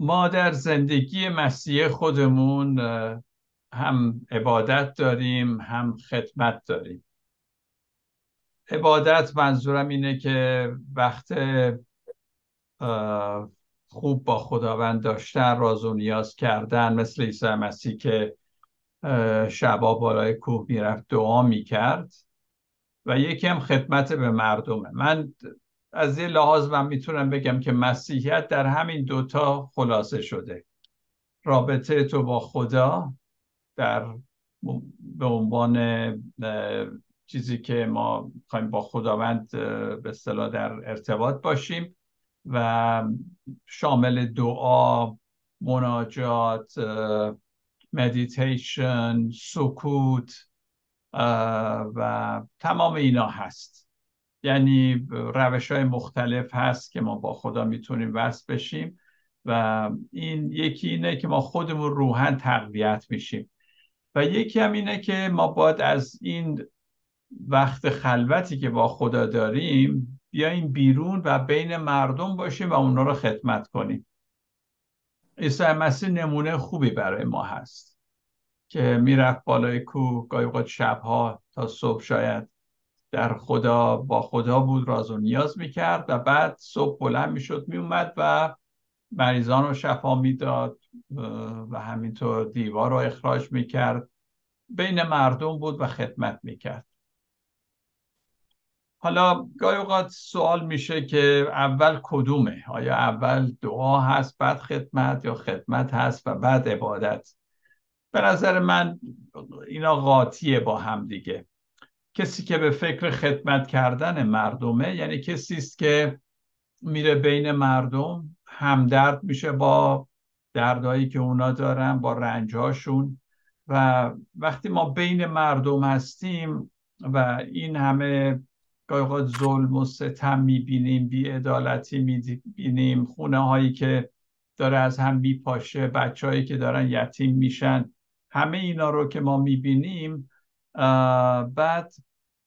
ما در زندگی مسیح خودمون هم عبادت داریم هم خدمت داریم. عبادت منظورم اینه که وقت خوب با خداوند داشتن راز و نیاز کردن مثل عیسی مسیح که شبا بالای کوه می‌رفت دعا می‌کرد. و یکی هم خدمت به مردمه. من از یه لحاظ من می‌تونم بگم که مسیحیت در همین دوتا خلاصه شده. رابطه تو با خدا در به عنوان چیزی که ما خواهیم با خداوند به اصطلاح در ارتباط باشیم و شامل دعا مناجات مدیتیشن سکوت و تمام اینا هست. یعنی روش های مختلف هست که ما با خدا می‌تونیم وصل بشیم و این یکی اینه که ما خودمون روحن تقویت میشیم. و یکی هم اینه که ما باید از این وقت خلوتی که با خدا داریم بیایم بیرون و بین مردم باشیم و اونا رو خدمت کنیم. عیسی مسیح نمونه خوبی برای ما هست که می‌رفت بالای کوه گاهی شبها تا صبح شاید در خدا با خدا بود راز و نیاز می‌کرد و بعد صبح بلند می‌شد میومد و مریضان رو شفا می‌داد و همینطور دیوار رو اخراج می‌کرد. بین مردم بود و خدمت می‌کرد. حالا گاهی اوقات سوال میشه که اول کدومه؟ آیا اول دعا هست بعد خدمت یا خدمت هست و بعد عبادت؟ به نظر من اینا قاطیه با هم دیگه. کسی که به فکر خدمت کردن مردمه یعنی کسی است که میره بین مردم همدرد میشه با دردهایی که اونا دارن با رنجهاشون. و وقتی ما بین مردم هستیم و این همه گاهی ظلم و ستم می‌بینیم بیعدالتی می‌بینیم خونه هایی که داره از هم میپاشه بچه هایی که دارن یتیم میشن همه اینا رو که ما می‌بینیم بعد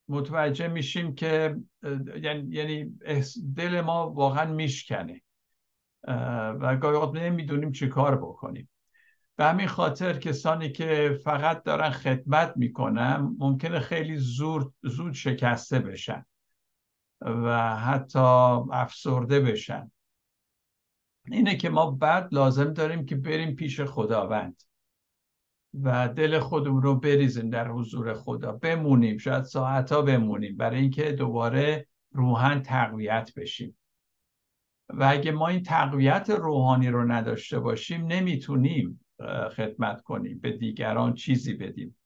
متوجه میشیم که یعنی, یعنی دل ما واقعا میشکنه. و گاهی نمی‌دونیم چی کار بکنیم. به همین خاطر کسانی که فقط دارن خدمت می‌کنن ممکنه خیلی زود, زود شکسته بشن و حتی افسرده بشن. اینه که ما بعد لازم داریم که بریم پیش خداوند. و دل خودمون رو بریزیم در حضور خدا. بمونیم شاید ساعتها بمونیم برای اینکه دوباره روحن تقویت بشیم. و اگه ما این تقویت روحانی رو نداشته باشیم نمی‌تونیم خدمت کنیم به دیگران چیزی بدیم.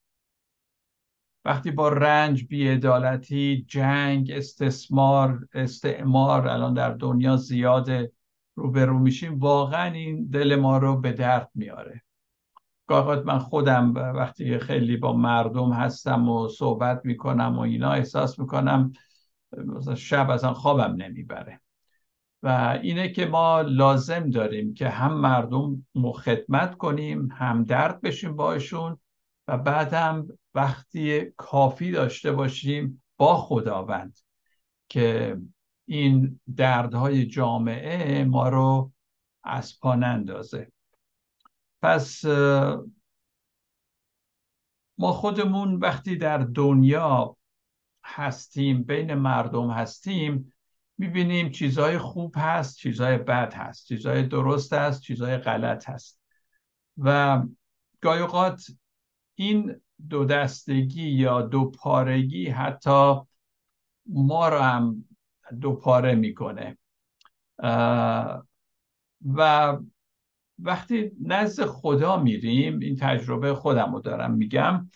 وقتی با رنج بیعدالتی جنگ استثمار استعمار الان در دنیا زیاده روبرو میشیم واقعا این دل ما رو به درد میاره گاهی من خودم وقتی خیلی با مردم هستم و صحبت می‌کنم و اینا احساس می‌کنم شب اصلا خوابم نمی‌بره. و اینه که ما لازم داریم که هم مردم خدمت کنیم هم درد بشیم باشون و بعد هم وقتی کافی داشته باشیم با خداوند که این دردهای جامعه ما رو از پا نندازه پس ما خودمون وقتی در دنیا هستیم بین مردم هستیم می‌بینیم چیزهای خوب هست چیزهای بد هست چیزهای درست هست چیزهای غلط هست. و گاهی این دو دستگی یا دو پارگی حتی ما رو هم دو پاره می‌کنه و وقتی نزد خدا میریم این تجربه خودم رو دارم میگم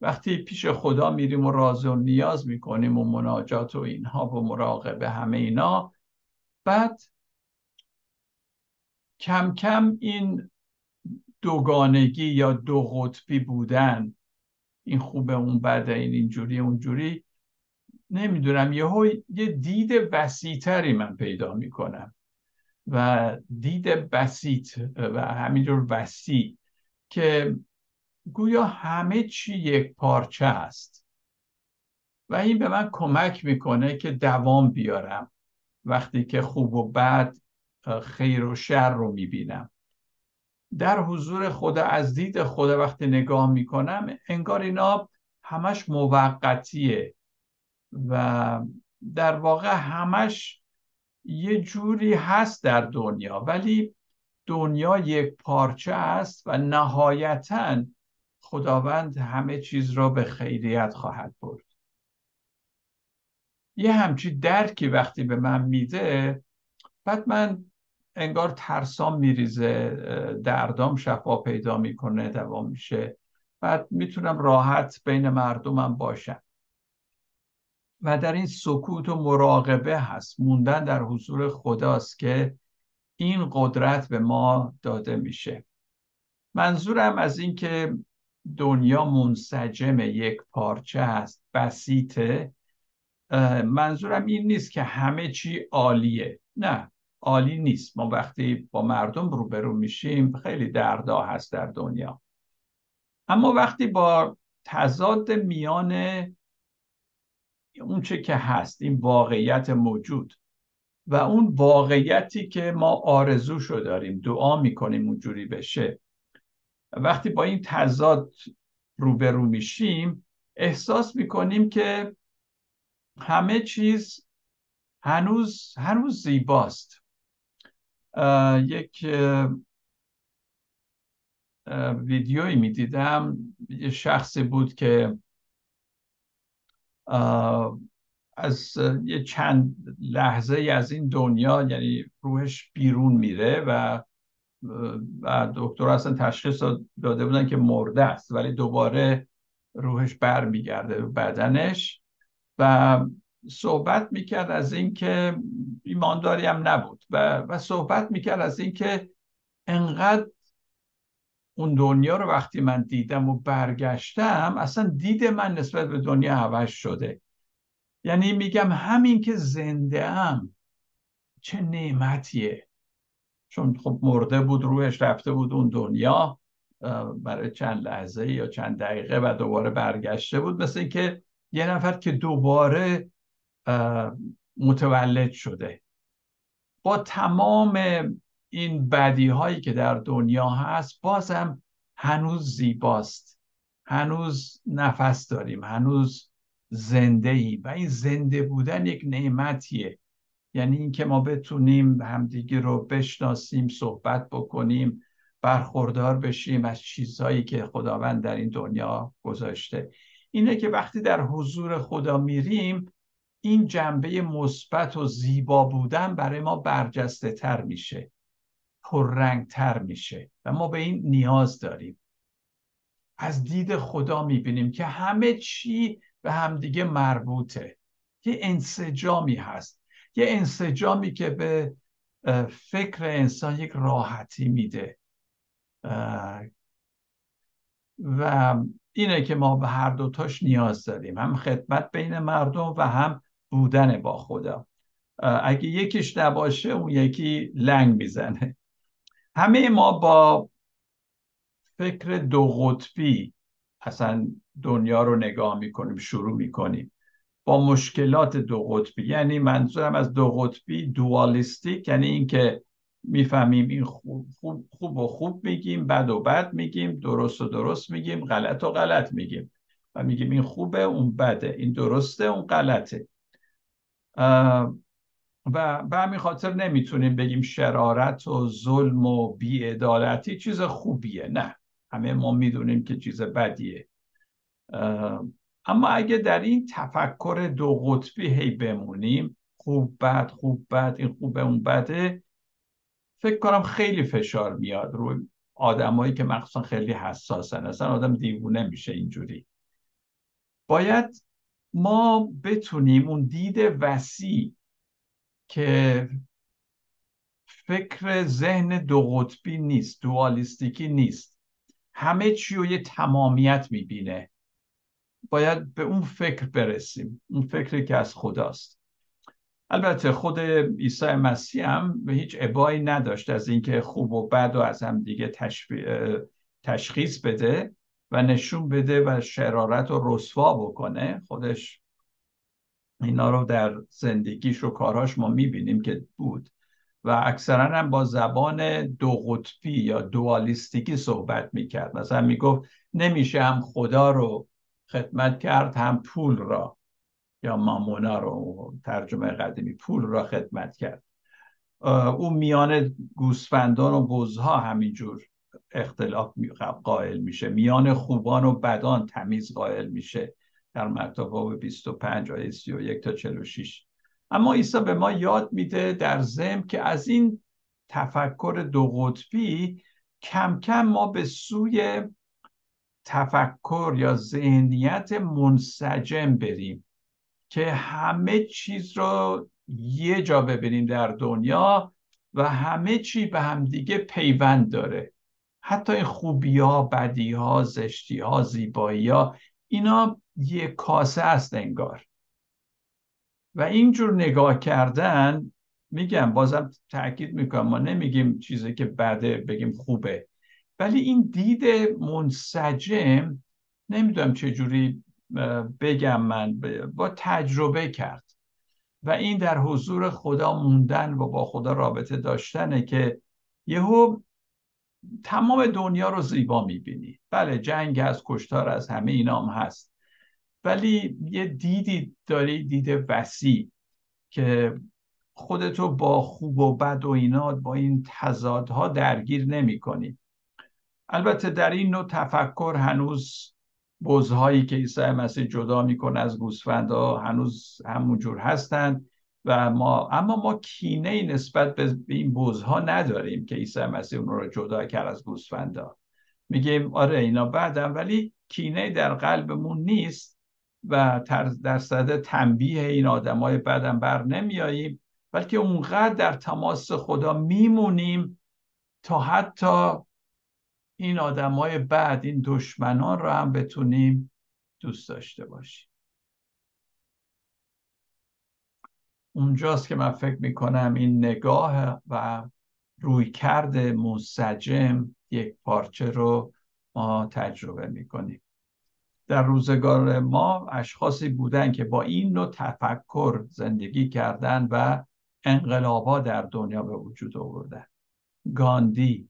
وقتی پیش خدا میریم و راز و نیاز می‌کنیم و مناجات و اینها و مراقبه همه اینا بعد کم کم این دوگانگی یا دو قطبی بودن این خوبه اون بده این اینجوری اونجوری نمی‌دونم یهو یه دید وسیعتری من پیدا می‌کنم. و دید بسیط و همینجور وسیع که گویا همه چی یک پارچه است. و این به من کمک می‌کنه که دوام بیارم وقتی که خوب و بد خیر و شر رو می‌بینم. در حضور خدا از دید خدا وقتی نگاه می‌کنم انگار اینا همش موقتیه و در واقع همش یه جوری هست در دنیا ولی دنیا یک پارچه است و نهایتا خداوند همه چیز را به خیریت خواهد برد. یه همچی درکی وقتی به من میده بعد من انگار ترسام میریزه دردام شفا پیدا می‌کنه دوام میشه. بعد می‌تونم راحت بین مردمم باشم. و در این سکوت و مراقبه هست. موندن در حضور خداست که این قدرت به ما داده میشه. منظورم از اینکه دنیا منسجم یک پارچه است بسیطه. منظورم این نیست که همه چی عالیه. نه عالی نیست. ما وقتی با مردم روبرو میشیم خیلی دردا هست در دنیا. اما وقتی با تضاد میان اون چه که هست این واقعیت موجود. و اون واقعیتی که ما آرزوشو داریم دعا می‌کنیم اونجوری بشه. وقتی با این تضاد روبرو میشیم احساس می‌کنیم که همه چیز هنوز هنوز زیباست. یک ویدیویی می‌دیدم. یه شخصی بود که از یه چند لحظه از این دنیا یعنی روحش بیرون میره و و دکتر اصلا تشخیص داده بودن که مرده است ولی دوباره روحش برمیگرده به بدنش. و صحبت می‌کرد از اینکه ایمانداری هم نبود و, و صحبت می‌کرد از اینکه انقدر اون دنیا رو وقتی من دیدم و برگشتم اصلا دید من نسبت به دنیا عوض شده. یعنی میگم همین که زنده ام چه نعمتیه. چون خب مرده بود روحش رفته بود اون دنیا برای چند لحظه یا چند دقیقه و دوباره برگشته بود. مثل اینکه یه نفر که دوباره متولد شده. با تمام این بدی هایی که در دنیا هست بازم هنوز زیباست. هنوز نفس داریم هنوز زنده ایم و این زنده بودن یک نعمتیه. یعنی اینکه ما بتونیم همدیگه رو بشناسیم صحبت بکنیم برخوردار بشیم از چیزهایی که خداوند در این دنیا گذاشته. اینه که وقتی در حضور خدا میریم این جنبه مثبت و زیبا بودن برای ما برجسته تر میشه. پررنگ تر میشه. و ما به این نیاز داریم. از دید خدا می‌بینیم که همه چی به همدیگه مربوطه. یه انسجامی هست. یه انسجامی که به فکر انسان یک راحتی میده. و اینه که ما به هر دوتاش نیاز داریم. هم خدمت بین مردم و هم بودن با خدا. اگه یکیش نباشه اون یکی لنگ می‌زنه. همه ما با فکر دو قطبی اصلا دنیا رو نگاه می‌کنیم شروع می‌کنیم. با مشکلات دو قطبی یعنی منظورم از دو قطبی دوالیستیک یعنی اینکه می‌فهمیم این خوب, خوب, خوب و خوب میگیم بد و بد میگیم درست و درست میگیم غلط و غلط میگیم. و میگیم این خوبه اون بده. این درسته اون غلطه. و به همین خاطر نمی‌تونیم بگیم شرارت و ظلم و بیعدالتی چیز خوبیه نه. همه ما می‌دونیم که چیز بدیه. اما اگه در این تفکر دو قطبی هی بمونیم خوب بد خوب بد این خوبه اون بده فکر کنم خیلی فشار میاد. روی آدمایی که مخصوصا خیلی حساسن اصلا آدم دیوونه میشه اینجوری. باید ما بتونیم اون دید وسیع که فکر ذهن دو قطبی نیست دوالیستیکی نیست. همه چی رو یه تمامیت می‌بینه. باید به اون فکر برسیم. اون فکری که از خداست. البته خود عیسی مسیح هم به هیچ ابایی نداشت از اینکه خوب و بد و از هم دیگه تشخیص بده و نشون بده و شرارت رو رسوا بکنه. خودش اینا رو در زندگیش و کاراش ما می‌بینیم که بود. و اکثرا هم با زبان دو قطبی یا دوالیستیکی صحبت می‌کرد. مثلا می‌گفت نمیشه هم خدا رو خدمت کرد هم پول را. یا مامونا رو ترجمه قدیمی پول را خدمت کرد. او میان گوسفندان و بزها همینجور اختلاف قائل میشه. میان خوبان و بدان تمیز قائل میشه. در مکتوب 25 آیه 31 تا 46 اما عیسی به ما یاد میده در زم که از این تفکر دو قطبی کم کم ما به سوی تفکر یا ذهنیت منسجم بریم که همه چیز رو یه جا ببینیم در دنیا و همه چی به همدیگه پیوند داره. حتی این خوبی ها بدی ها زشتی ها زیبایی ها اینا یه کاسه است انگار. و اینجور نگاه کردن میگم بازم تاکید می‌کنم ما نمیگیم چیزی که بده بگیم خوبه. ولی این دید منسجم نمی‌دونم چجوری بگم من با تجربه کرد. و این در حضور خدا موندن و با خدا رابطه داشتنه که یهو تمام دنیا رو زیبا می‌بینی. بله جنگ از کشتار از همه اینام هست. ولی یه دیدی داری دید وسیع که خودتو با خوب و بد و اینا با این تضادها درگیر نمی کنی. البته در این نوع تفکر هنوز بزهایی که عیسی مسیح جدا می‌کنه از گوسفندا هنوز همونجور هستند و ما اما ما کینه نسبت به این بزها نداریم که عیسی مسیح اون رو جدا کرد از گوسفندا میگیم آره اینا بعدم ولی کینه در قلبمون نیست و در صد تنبیه این آدمای بعدم بر نمیاییم بلکه اونقدر در تماس خدا میمونیم تا حتی این آدمای بعد این دشمنان رو هم بتونیم دوست داشته باشیم. اونجاست که من فکر می‌کنم این نگاه و رویکرد منسجم یک پارچه رو ما تجربه می‌کنیم. در روزگار ما اشخاصی بودن که با این نوع تفکر زندگی کردن و انقلابا در دنیا به وجود آوردن. گاندی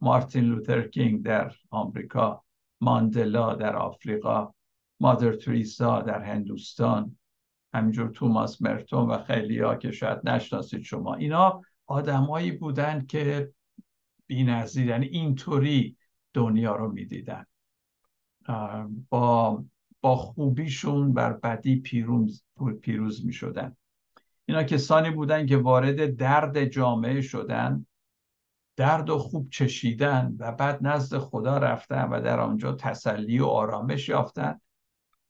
مارتین لوتر کینگ در آمریکا ماندلا در آفریقا مادر تریسا در هندوستان همینجور توماس مرتون و خیلی ها که شاید نشناسید شما. اینا آدمایی بودند که بی نظیر یعنی اینطوری دنیا رو می‌دیدن. با با خوبیشون بر بدی پیروز, پیروز می شدن اینا کسانی بودن که وارد درد جامعه شدن درد و خوب چشیدن و بعد نزد خدا رفتن و در آنجا تسلی و آرامش یافتن.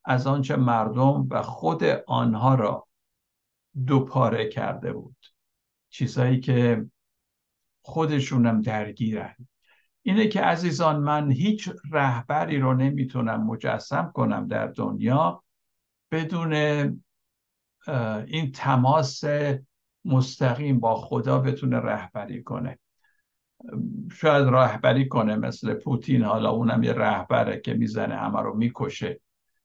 از آنچه مردم و خود آنها را دو پاره کرده بود. چیزهایی که خودشونم درگیرن. اینه که عزیزان من هیچ رهبری رو نمی‌تونم مجسم کنم در دنیا بدون این تماس مستقیم با خدا بتونه رهبری کنه. شاید رهبری کنه مثل پوتین حالا اونم یه رهبره که می‌زنه همه رو می‌کشه.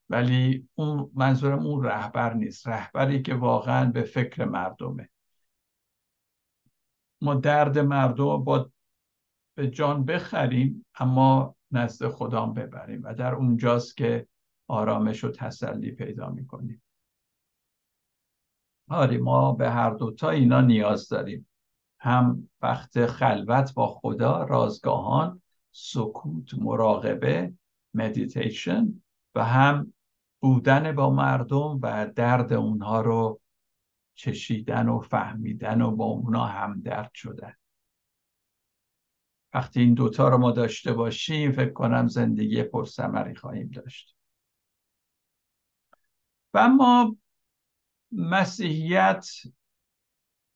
ولی اون منظورم اون رهبر نیست. رهبری که واقعا به فکر مردمه. ما درد مردم با به جان بخریم اما نزد خدام ببریم و در اونجاست که آرامش و تسلی پیدا می‌کنیم. آری ما به هر دوتا اینا نیاز داریم. هم وقت خلوت با خدا رازگاهان سکوت مراقبه مدیتیشن و هم بودن با مردم و درد اونها رو چشیدن و فهمیدن و با اونا همدرد شدن. وقتی این دوتا رو ما داشته باشیم فکر کنم زندگی پرسمری خواهیم داشت. و اما مسیحیت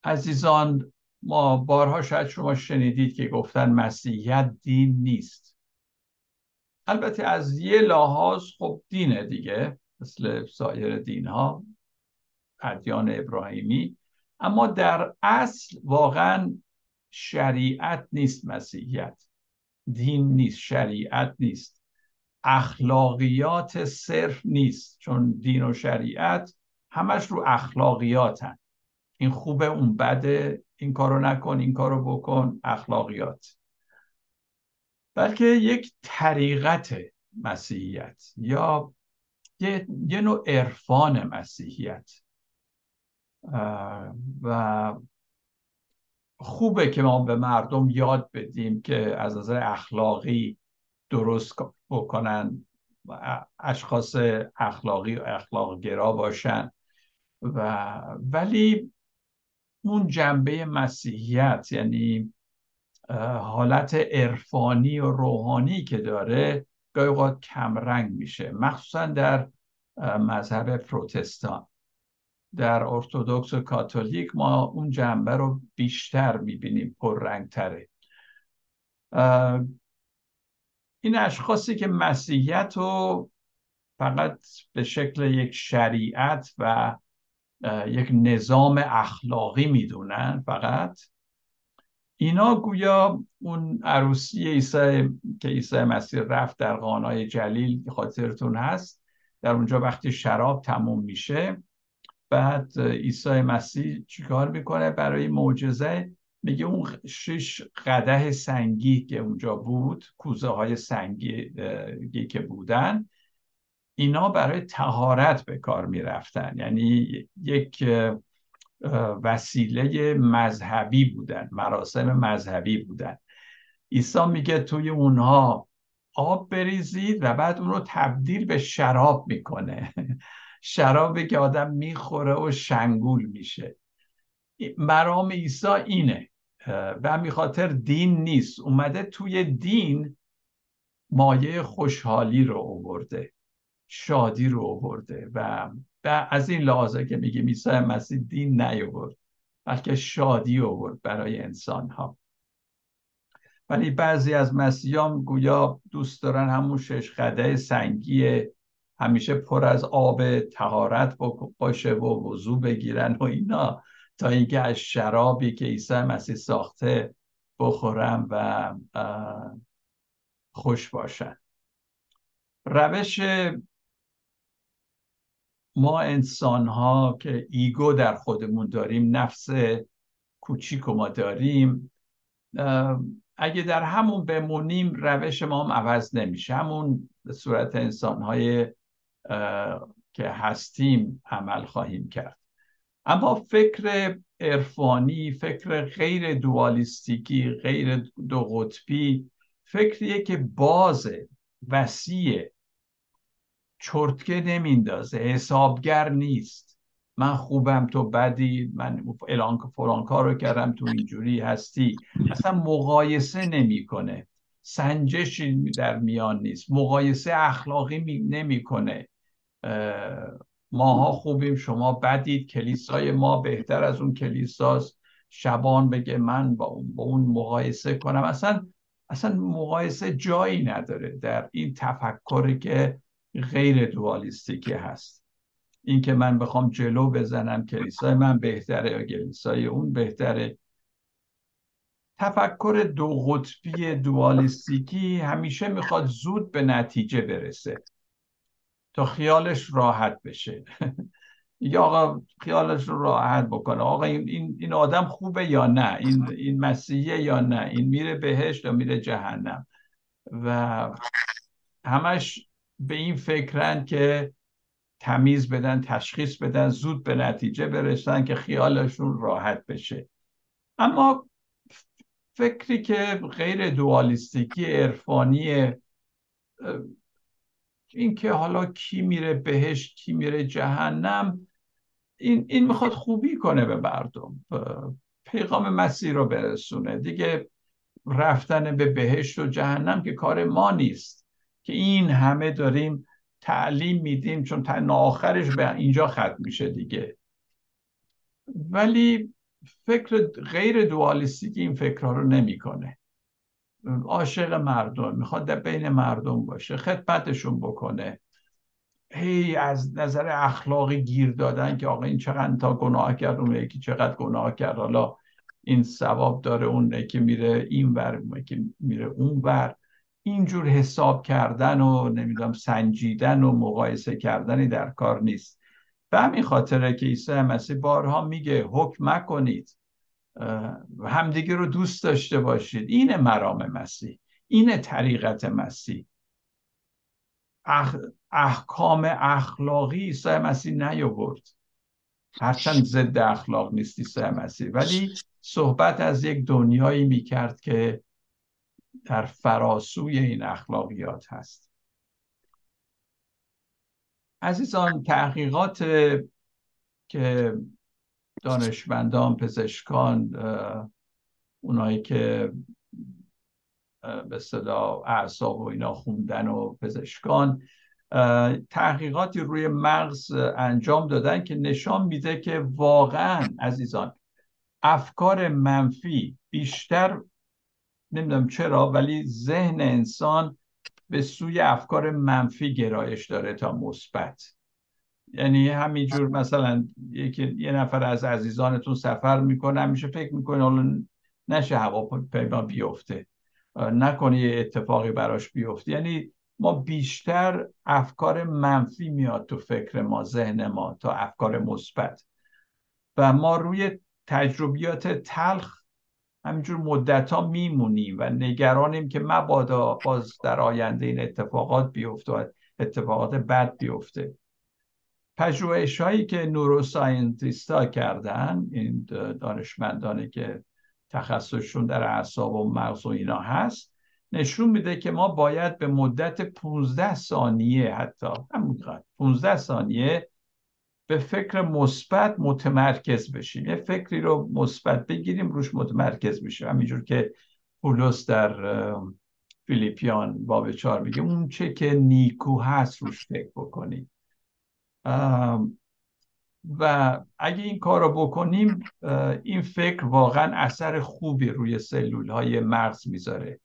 عزیزان ما بارها شاید شما شنیدید که گفتن مسیحیت دین نیست. البته از یه لحاظ خب دینه دیگه مثل سایر دین ها ادیان ابراهیمی. اما در اصل واقعا شریعت نیست مسیحیت. دین نیست شریعت نیست. اخلاقیات صرف نیست چون دین و شریعت همش رو اخلاقیاتن. این خوبه اون بده. این کارو نکن این کارو بکن. اخلاقیات. بلکه یک طریقت مسیحیت یا یه, یه نوع عرفان مسیحیت. و خوبه که ما به مردم یاد بدیم که از نظر اخلاقی درست بکنن اشخاص اخلاقی و اخلاق گرا باشن. و ولی اون جنبه مسیحیت یعنی حالت عرفانی و روحانی که داره گاهی اوقات کمرنگ میشه مخصوصا در مذهب پروتستان. در ارتودکس و کاتولیک ما اون جنبه رو بیشتر می‌بینیم تره این اشخاصی که مسیحیت رو فقط به شکل یک شریعت و یک نظام اخلاقی می‌دونن فقط اینا گویا اون عروسی عیسی که عیسی مسیح رفت در قانای جلیل خاطرتون هست در اونجا وقتی شراب تموم میشه بعد عیسی مسیح چیکار می‌کنه؟ برای معجزه میگه اون شش قده سنگی که اونجا بود کوزه های سنگی که بودن اینا برای تهارت به کار می‌رفتن. یعنی یک وسیله مذهبی بودن مراسم مذهبی بودن. عیسی میگه توی اونها آب بریزید و بعد اون رو تبدیل به شراب می‌کنه. شرابی که آدم می‌خوره و شنگول میشه. مرام عیسی اینه به همین خاطر دین نیست. اومده توی دین مایه خوشحالی رو آورده شادی رو آورده و از این لحاظه که میگه عیسی مسیح دین نیاورد بلکه شادی آورد برای انسان ها ولی بعضی از مسیحیان گویا دوست دارن همون شش قده سنگی همیشه پر از آب تهارت باشه و وضوع بگیرن و اینا. تا اینکه از شرابی که عیسی مسیح ساخته بخورن و خوش باشن. روش ما انسان ها که ایگو در خودمون داریم نفس کوچیک ما داریم اگه در همون بمونیم روش ما هم عوض نمیشه. همون به صورت انسان های که هستیم عمل خواهیم کرد. اما فکر عرفانی فکر غیر دوالیستیکی غیر دو قطبی فکریه که بازه وسیع چرتکه نمیندازه حسابگر نیست. من خوبم تو بدی من الان فلان کار رو کردم تو اینجوری هستی. اصلا مقایسه نمی‌کنه. سنجشی در میان نیست. مقایسه اخلاقی نمی‌کنه. ماها خوبیم شما بدید. کلیسای ما بهتر از اون کلیساست. شبان بگه من با اون, با اون مقایسه کنم. اصلا اصلا مقایسه جایی نداره در این تفکری که غیر دوالیستیکی هست. این که من بخوام جلو بزنم کلیسای من بهتره یا کلیسای اون بهتره. تفکر دو قطبی دوالیستیکی همیشه می‌خواد زود به نتیجه برسه تا خیالش راحت بشه. یا آقا خیالش رو راحت بکنه. آقا این, این آدم خوبه یا نه؟ این, این مسیحیه یا نه؟ این میره بهشت یا میره جهنم؟ و همش به این فکرن که تمیز بدن تشخیص بدن زود به نتیجه برسن که خیالشون راحت بشه. اما فکری که غیر دوالیستیکی عرفانی این که حالا کی میره بهش کی میره جهنم این, این می‌خواد خوبی کنه به مردم. پیغام مسیح رو برسونه. دیگه رفتن به بهشت و جهنم که کار ما نیست. که این همه داریم تعلیم میدیم چون تا آخرش به اینجا ختم میشه دیگه. ولی فکر غیر دوالیستیک این فکرها رو نمی‌کنه. عاشق مردم می‌خواد در بین مردم باشه خدمتشون بکنه. هی از نظر اخلاقی گیر دادن که آقا این چقدر تا گناه کرد اون یکی چقدر گناه کرد. حالا این ثواب داره اون که میره این ور که میره اون ور. اینجور حساب کردن و نمی‌دونم سنجیدن و مقایسه کردنی در کار نیست. به همین خاطره که عیسی مسیح بارها میگه حکم مکنید همدیگه رو دوست داشته باشید. این مرام مسیح این طریقت مسیح. احکام اخلاقی عیسی مسیح نیاورد. هرچند ضد اخلاق نیست عیسی مسیح. ولی صحبت از یک دنیایی می‌کرد که در فراسوی این اخلاقیات هست. عزیزان تحقیقات که دانشمندان پزشکان اونایی که به صدا اعصاب و اینا خوندن و پزشکان تحقیقاتی روی مغز انجام دادن که نشان میده که واقعا عزیزان افکار منفی بیشتر نمی‌دونم چرا ولی ذهن انسان به سوی افکار منفی گرایش داره تا مثبت. یعنی همینجور مثلا یکی یه نفر از عزیزانتون سفر می‌کنه همیشه فکر می‌کنه حالا نشه هواپیما بیفته. نکنه یه اتفاقی براش بیفته. یعنی ما بیشتر افکار منفی میاد تو فکر ما ذهن ما تا افکار مثبت. و ما روی تجربیات تلخ همینجور مدت ها میمونیم و نگرانیم که مبادا باز در آینده این اتفاقات بیفته و اتفاقات بد بیفته. پژوهش هایی که نوروساینتیست ها کردن این دانشمندانی که تخصصشون در اعصاب و مغز و اینا هست نشون میده که ما باید به مدت 15 ثانیه حتی همونقدر 15 ثانیه به فکر مثبت متمرکز بشیم. یه فکری رو مثبت بگیریم روش متمرکز بشیم. همینجور که پولس در فیلیپیان باب چهار میگه اون چه که نیکو هست روش فکر بکنیم. و اگه این کار رو بکنیم این فکر واقعا اثر خوبی روی سلول های مغز می‌ذاره.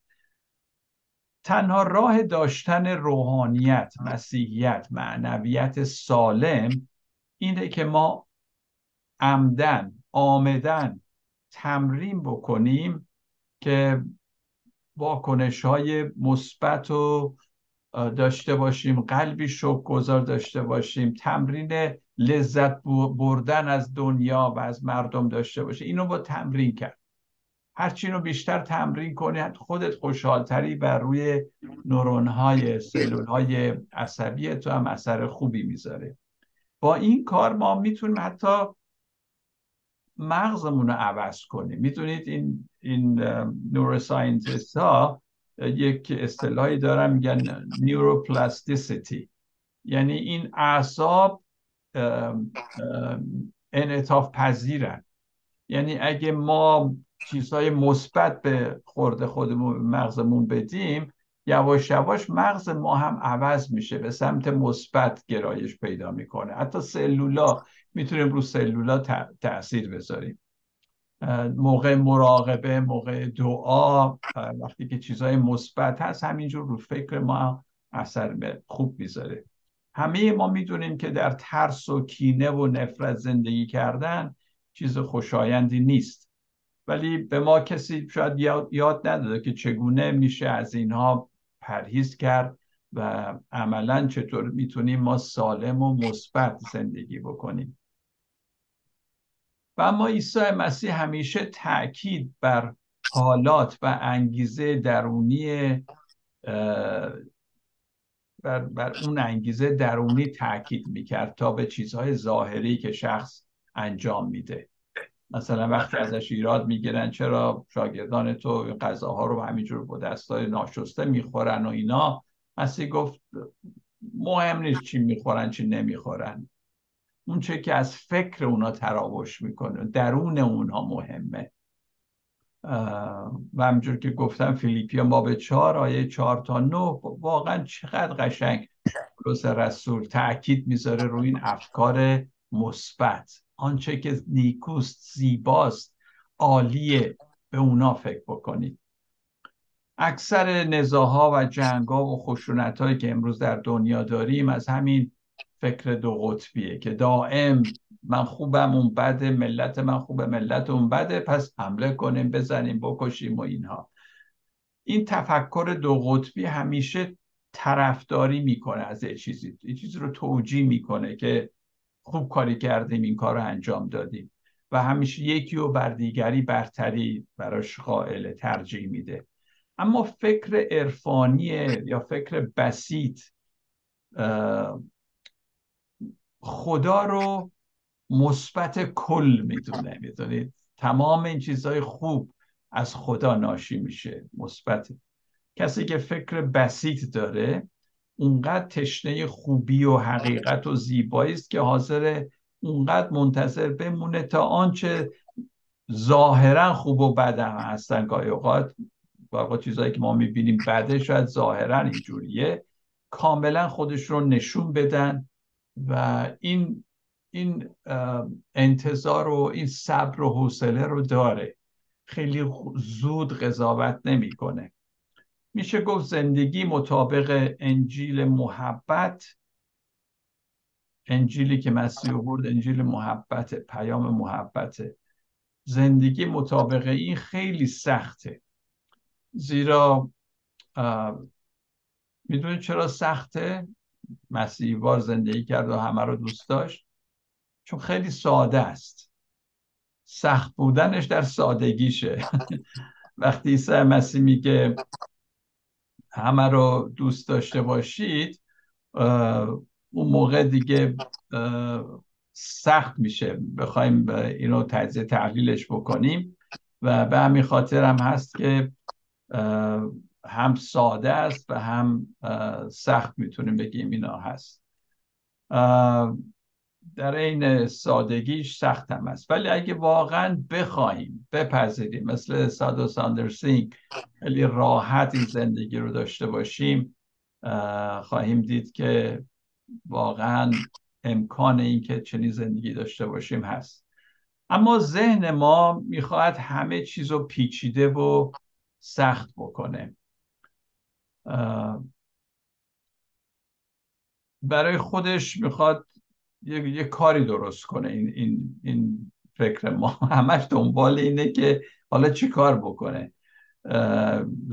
تنها راه داشتن روحانیت مسیحیت معنویت سالم اینه که ما عمدن آمدن تمرین بکنیم که واکنش های مثبت و داشته باشیم قلبی شوق گذار داشته باشیم تمرین لذت بردن از دنیا و از مردم داشته باشیم اینو با تمرین کرد. هرچی رو بیشتر تمرین کنی خودت خوشحالتری بر روی نورون های سلول های عصبی تو هم اثر خوبی می‌ذاره. با این کار ما می‌تونیم حتی مغزمون رو عوض کنیم. می‌تونید این این neuroscientist ها یک اصطلاحی دارن میگن neuroplasticity یعنی این اعصاب انعطاف پذیرن. یعنی اگه ما چیزهای مثبت به خورد خودمون مغزمون بدیم یواش یواش مغز ما هم عوض میشه به سمت مثبت گرایش پیدا می‌کنه. حتی سلولا می‌تونیم رو سلولا تاثیر بذاریم. موقع مراقبه موقع دعا وقتی که چیزهای مثبت هست همینجور رو فکر ما اثر خوب می‌ذاره. همه ما می‌دونیم که در ترس و کینه و نفرت زندگی کردن چیز خوشایندی نیست. ولی به ما کسی شاید یاد نداده که چگونه میشه از اینها پرهیز کرد و عملا چطور می‌تونیم ما سالم و مثبت زندگی بکنیم. و اما عیسی مسیح همیشه تاکید بر حالات و انگیزه درونی بر, بر اون انگیزه درونی تاکید می‌کرد تا به چیزهای ظاهری که شخص انجام میده. مثلا وقتی ازش ایراد می‌گیرن چرا شاگردان تو غذاها رو همینجور با دستای ناشسته می‌خورن و اینا؟ مسیح گفت مهم نیست چی می‌خورن چی نمی‌خورن. اون چه که از فکر اونا تراوش می‌کنه درون اونها مهمه. و همجور که گفتم فیلیپیان باب چهار آیه چهار تا نو واقعا چقدر قشنگ. روز رسول تاکید می‌ذاره روی این افکار مثبت. آنچه که نیکوست زیباست عالیه. به اونا فکر بکنید. اکثر نزاها و جنگا و خشونت هایی که امروز در دنیا داریم از همین فکر دو قطبیه که دائم من خوبم اون بده ملت من خوبه ملت اون بده پس حمله کنیم بزنیم بکشیم و اینها. این تفکر دو قطبی همیشه طرفداری می‌کنه از یه چیزی. یه چیزی رو توجیه می‌کنه که خوب کاری کردیم این کار رو انجام دادیم. و همیشه یکی و بر دیگری برتری براش قائل ترجیح میده. اما فکر عرفانی یا فکر بسیط خدا رو مثبت کل می‌دونه. می‌دونید تمام این چیزهای خوب از خدا ناشی میشه. مثبت. کسی که فکر بسیط داره اونقدر تشنه خوبی و حقیقت و زیبایی است که حاضر اونقدر منتظر بمونه تا آنچه ظاهرا خوب و بد هم هستن. گاهی اوقات واقعا چیزهایی که ما می‌بینیم بده شاید ظاهرا اینجوریه. کاملا خودش رو نشون بدن و این این انتظار و این صبر و حوصله رو داره. خیلی زود قضاوت نمی‌کنه. میشه گفت زندگی مطابق انجیل محبت انجیلی که مسیح برد انجیل محبت پیام محبت. زندگی مطابق این خیلی سخته. زیرا می‌دونید چرا سخته؟ مسیح بار زندگی کرد و همه رو دوست داشت. چون خیلی ساده است. سخت بودنش در سادگیشه. وقتی عیسی مسیح میگه همه رو دوست داشته باشید اون موقع دیگه سخت میشه. بخوایم اینو تجزیه تحلیلش بکنیم. و به همین خاطر هم هست که هم ساده است و هم سخت می‌تونیم بگیم اینا هست. در این سادگیش سخت هم است. ولی اگه واقعا بخواهیم بپذیریم مثل سادو ساندرسینگ خیلی راحت این زندگی رو داشته باشیم خواهیم دید که واقعا امکان این که چنین زندگی داشته باشیم هست. اما ذهن ما می‌خواهد همه چیز رو پیچیده و سخت بکنه. برای خودش می‌خواد یه،, یه کاری درست کنه این, این, این فکر ما. همش دنبال اینه که حالا چی کار بکنه.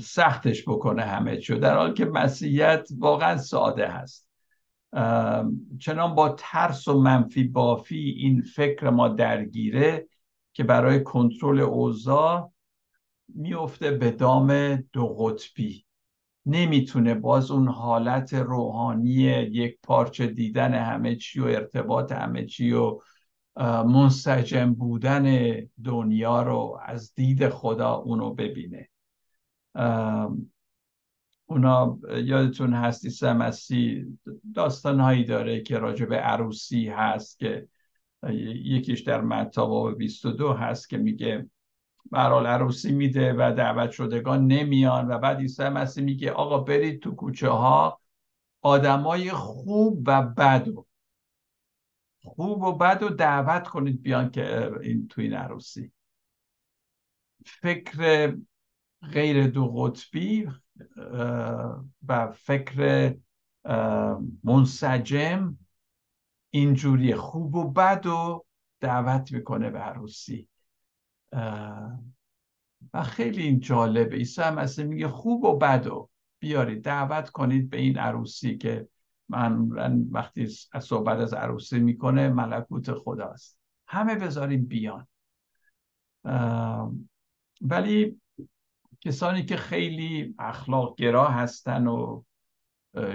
سختش بکنه همه چیو در حال که مسیحیت واقعا ساده هست. چنان با ترس و منفی بافی این فکر ما درگیره که برای کنترل اوضاع میفته به دام دو قطبی. نمی‌تونه باز اون حالت روحانی یک پارچه دیدن همه چی و ارتباط همه چی و منسجم بودن دنیا رو از دید خدا اونو ببینه. اونا یادتون هست عیسی مسیح داستان هایی داره که راجع به عروسی هست که یکیش در متی باب 22 هست که میگه برال عروسی میده و دعوت شدگان نمیان و بعد عیسی مسیح میگه آقا برید تو کوچه ها آدمای خوب و بد و خوب و بد و دعوت کنید بیان که این تو این عروسی. فکر غیر دو قطبی و فکر منسجم اینجوری خوب و بد و دعوت می‌کنه به عروسی. و خیلی این جالبه. عیسی مسیح میگه خوب و بد و بیارید دعوت کنید به این عروسی که من وقتی صحبت از عروسی می‌کنه ملکوت خداست. همه بذاریم بیان. ولی کسانی که خیلی اخلاق گرا هستن و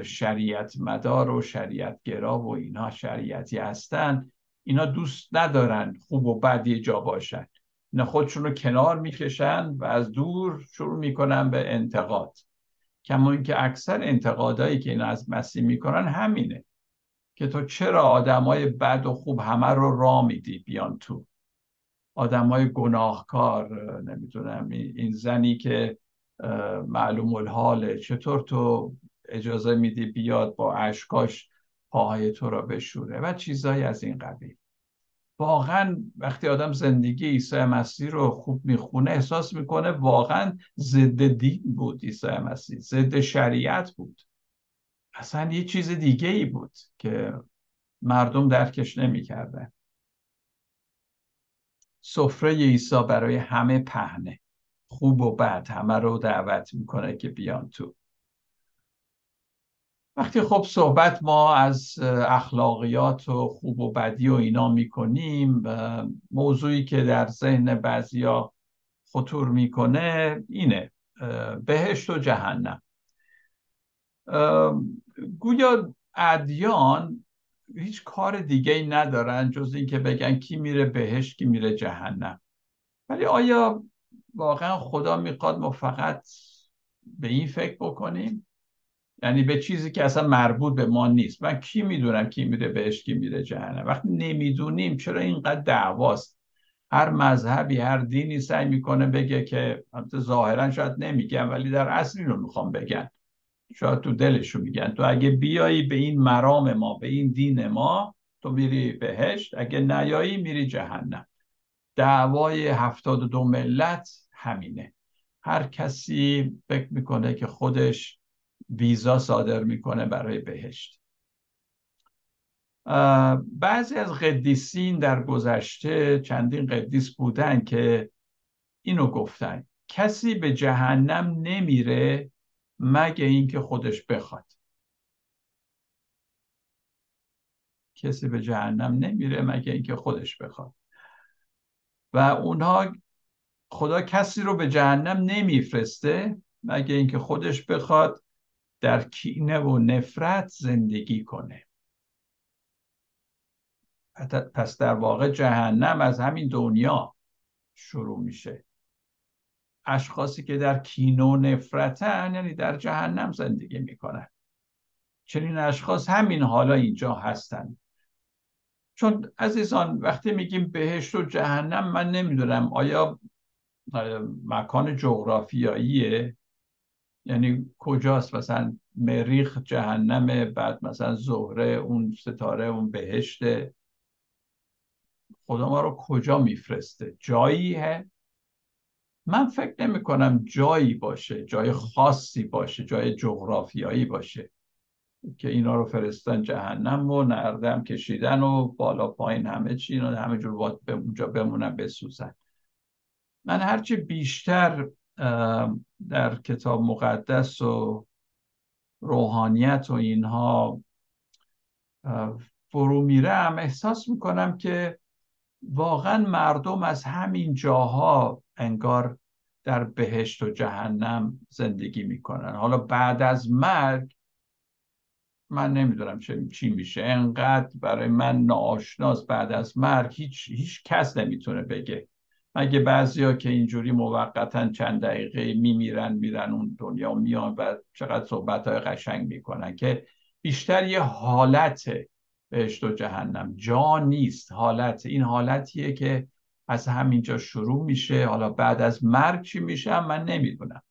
شریعت مدار و شریعت گرا و اینها شریعتی هستن اینا دوست ندارن خوب و بد یه جا باشن. اینا خودشون رو کنار می‌کشن و از دور شروع می‌کنن به انتقاد. کما اینکه اکثر انتقادایی که اینا از مسیح می‌کنن همینه که تو چرا آدمای بد و خوب همه رو را میدی بیان تو؟ آدمای گناهکار نمی‌دونم این زنی که معلوم الحاله چطور تو اجازه میدی بیاد با اشکاش پاهای تو را بشوره و چیزایی از این قبیل. واقعا وقتی آدم زندگی عیسی مسیح رو خوب می‌خونه احساس می‌کنه واقعا ضد دین بود عیسی مسیح ضد شریعت بود. اصلا یه چیز دیگه ای بود که مردم درکش نمی‌کردن. سفره عیسی برای همه پهنه خوب و بد همه رو دعوت می‌کنه که بیان تو. وقتی خب صحبت ما از اخلاقیات و خوب و بدی و اینا می‌کنیم موضوعی که در ذهن بعضیا خطور می‌کنه اینه بهشت و جهنم. گویا ادیان هیچ کار دیگه ای ندارن جز اینکه بگن کی میره بهشت کی میره جهنم. ولی آیا واقعا خدا می‌خواد ما فقط به این فکر بکنیم؟ یعنی به چیزی که اصلا مربوط به ما نیست. من کی می‌دونم کی میره بهش کی میره جهنم؟ وقتی نمی‌دونیم چرا اینقدر دعواست؟ هر مذهبی هر دینی سعی می‌کنه بگه که ظاهرا شاید نمیگن ولی در اصلی رو می‌خوام بگن. شاید تو دلشون میگن. تو اگه بیایی به این مرام ما به این دین ما تو میری بهشت. اگه نیایی میری جهنم. دعوای هفتاد دو ملت همینه. هر کسی فکر می‌کنه که خودش ویزا صادر می‌کنه برای بهشت. بعضی از قدیسین در گذشته چندین قدیس بودن که اینو گفتن کسی به جهنم نمیره مگه اینکه خودش بخواد. کسی به جهنم نمیره مگه اینکه خودش بخواد. و اونها خدا کسی رو به جهنم نمیفرسته مگه اینکه خودش بخواد. در کینه و نفرت زندگی کنه. پس در واقع جهنم از همین دنیا شروع میشه. اشخاصی که در کینه و نفرتن یعنی در جهنم زندگی می‌کنن. چنین اشخاص همین حالا اینجا هستن. چون عزیزان وقتی میگیم بهشت و جهنم من نمی‌دونم آیا مکان جغرافیاییه؟ یعنی کجاست مثلا مریخ جهنم بعد مثلا زهره اون ستاره اون بهشته خدا ما رو کجا میفرسته؟ جاییه من فکر نمی کنم جایی باشه جای خاصی باشه جای جغرافیایی باشه که اینا رو فرستن جهنم و نردم کشیدن و بالا پایین همه چی همه جور باید به اونجا بمونن بسوزن. من هرچی بیشتر در کتاب مقدس و روحانیت و اینها فرو میرم. احساس می‌کنم که واقعا مردم از همین جاها انگار در بهشت و جهنم زندگی می‌کنن. حالا بعد از مرگ من نمی‌دونم چی میشه. انقدر برای من ناآشناس بعد از مرگ هیچ, هیچ کس نمی‌تونه بگه مگه بعضیا که اینجوری موقتا چند دقیقه میمیرن میرن اون دنیا میان و چقدر صحبت های قشنگ می‌کنن که بیشتر یه حالت بهشت و جهنم. جا نیست حالت. این حالتیه که از همینجا شروع میشه. حالا بعد از مرگ چی میشه من نمی‌دونم.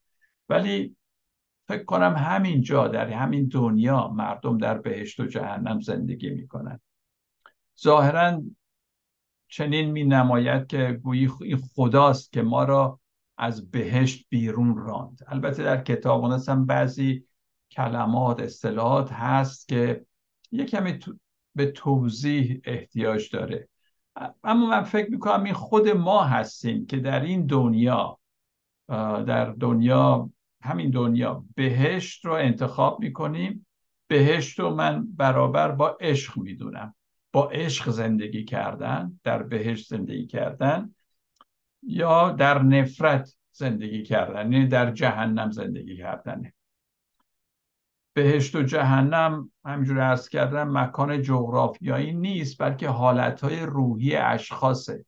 ولی فکر کنم همینجا در همین دنیا مردم در بهشت و جهنم زندگی می‌کنن. ظاهرا چنین می نماید که گویی خداست که ما را از بهشت بیرون راند. البته در کتاب هم بعضی کلمات اصطلاحات هست که یک کمی به توضیح احتیاج داره. اما من فکر می‌کنم این خود ما هستیم که در این دنیا در دنیا همین دنیا بهشت رو انتخاب می‌کنیم. بهشت رو من برابر با عشق می‌دونم. با عشق زندگی کردن در بهشت زندگی کردن یا در نفرت زندگی کردن یعنی در جهنم زندگی کردنه بهشت و جهنم همینجور ارز کردم مکان جغرافیایی نیست بلکه حالتهای روحی اشخاصه.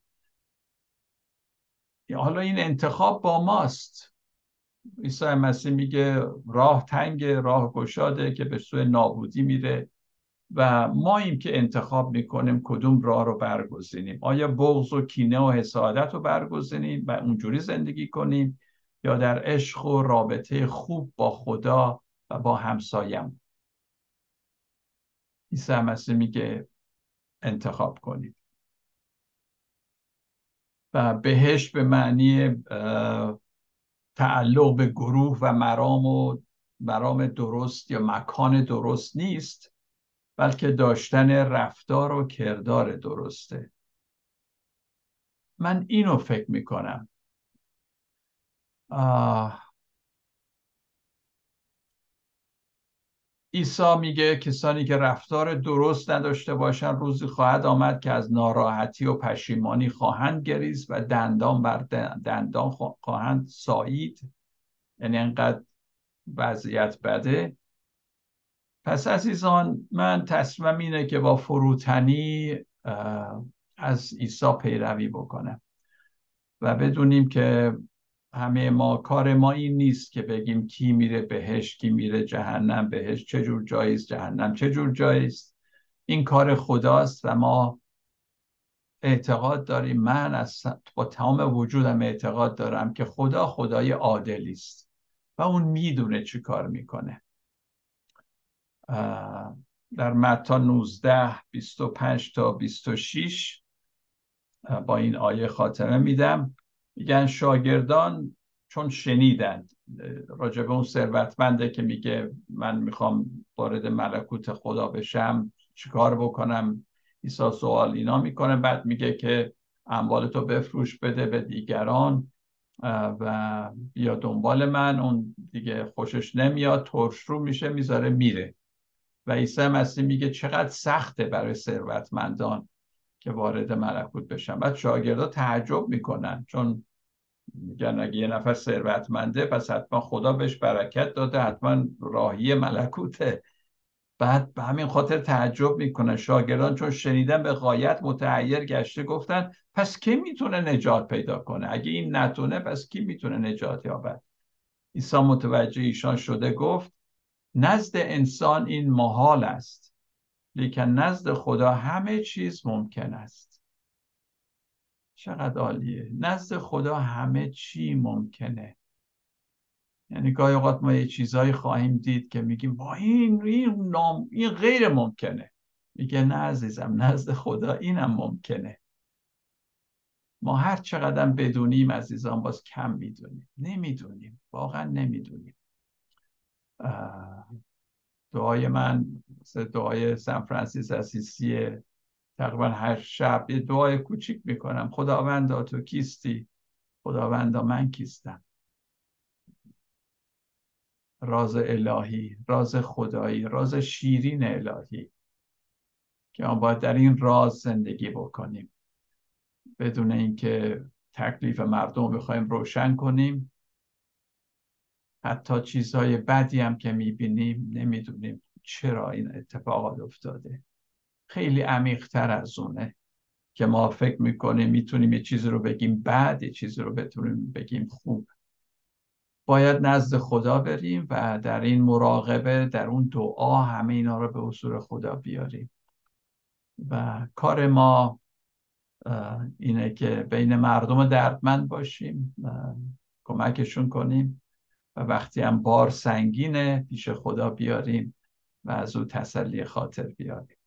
حالا این انتخاب با ماست. عیسی مسیح میگه راه تنگ راه گشاده که به سوی نابودی میره. و ما این که انتخاب می‌کنیم کدوم راه رو برگزینیم. آیا بغض و کینه و حسادت رو برگزینیم و اونجوری زندگی کنیم یا در عشق و رابطه خوب با خدا و با همسایم؟ عیسی مسیح میگه انتخاب کنید. و بهش به معنی تعلق به گروه و مرام و مرام درست یا مکان درست نیست. بلکه داشتن رفتار و کردار درسته. من اینو فکر می‌کنم. عیسی میگه کسانی که رفتار درست نداشته باشن روزی خواهد آمد که از ناراحتی و پشیمانی خواهند گریز و دندان بر دندان خواهند سایید یعنی انقدر وضعیت بده. پس عزیزان من تصمیم اینه که با فروتنی از عیسی پیروی بکنم. و بدونیم که همه ما کار ما این نیست که بگیم کی میره بهش کی میره جهنم. بهش چه جور جاییست؟ جهنم چه جور جاییست؟ این کار خداست و ما اعتقاد داریم. من از با تمام وجودم اعتقاد دارم که خدا خدای عادلی است و اون می‌دونه چی کار می‌کنه. در متا 19 25 تا 26 با این آیه خاتمه میدم. میگن شاگردان چون شنیدند راجب اون ثروتمنده که میگه من می‌خوام وارد ملکوت خدا بشم چیکار بکنم؟ عیسی سوال اینا می‌کنه. بعد میگه که اموالتو بفروش بده به دیگران و بیا دنبال من. اون دیگه خوشش نمیاد ترش رو میشه می‌ذاره میره. و عیسی مسیح میگه چقدر سخته برای ثروتمندان که وارد ملکوت بشن. بعد شاگردا تعجب می‌کنن چون میگن اگه یه نفر ثروتمنده پس حتما خدا بهش برکت داده حتما راهی ملکوته. بعد به همین خاطر تعجب می‌کنن. شاگردان چون شنیدن به غایت متعیر گشته گفتن پس کی می‌تونه نجات پیدا کنه؟ اگه این نتونه پس کی می‌تونه نجات یابد؟ عیسی متوجه ایشان شده گفت نزد انسان این محال است لیکن نزد خدا همه چیز ممکن است. چقدر عالیه. نزد خدا همه چی ممکنه. یعنی گاهی اوقات ما یه چیزهایی خواهیم دید که میگیم با این این نام این غیر ممکنه. میگه نه عزیزم نزد خدا اینم ممکنه. ما هر چقدر بدونیم عزیزان باز کم می‌دونیم. نمی‌دونیم. واقعا نمی‌دونیم. دعای من دعای سن فرانسیس اسیسی تقریبا هر شب یه دعای کوچیک می‌کنم. خداوندا تو کیستی؟ خداوندا من کیستم؟ راز الهی راز خدایی راز شیرین الهی که ما باید در این راز زندگی بکنیم. بدون اینکه تکلیف مردم بخوایم روشن کنیم حتی چیزهای بدی هم که می‌بینیم نمی‌دونیم چرا این اتفاقات افتاده. خیلی عمیقتر از اونه که ما فکر می‌کنیم می‌تونیم یه چیزی رو بگیم بد یه چیزی رو بتونیم بگیم خوب. باید نزد خدا بریم و در این مراقبه در اون دعا همه اینا رو به حضور خدا بیاریم. و کار ما اینه که بین مردم دردمند باشیم کمکشون کنیم. و وقتی هم بار سنگینه پیش خدا بیاریم و از او تسلی خاطر بیاریم.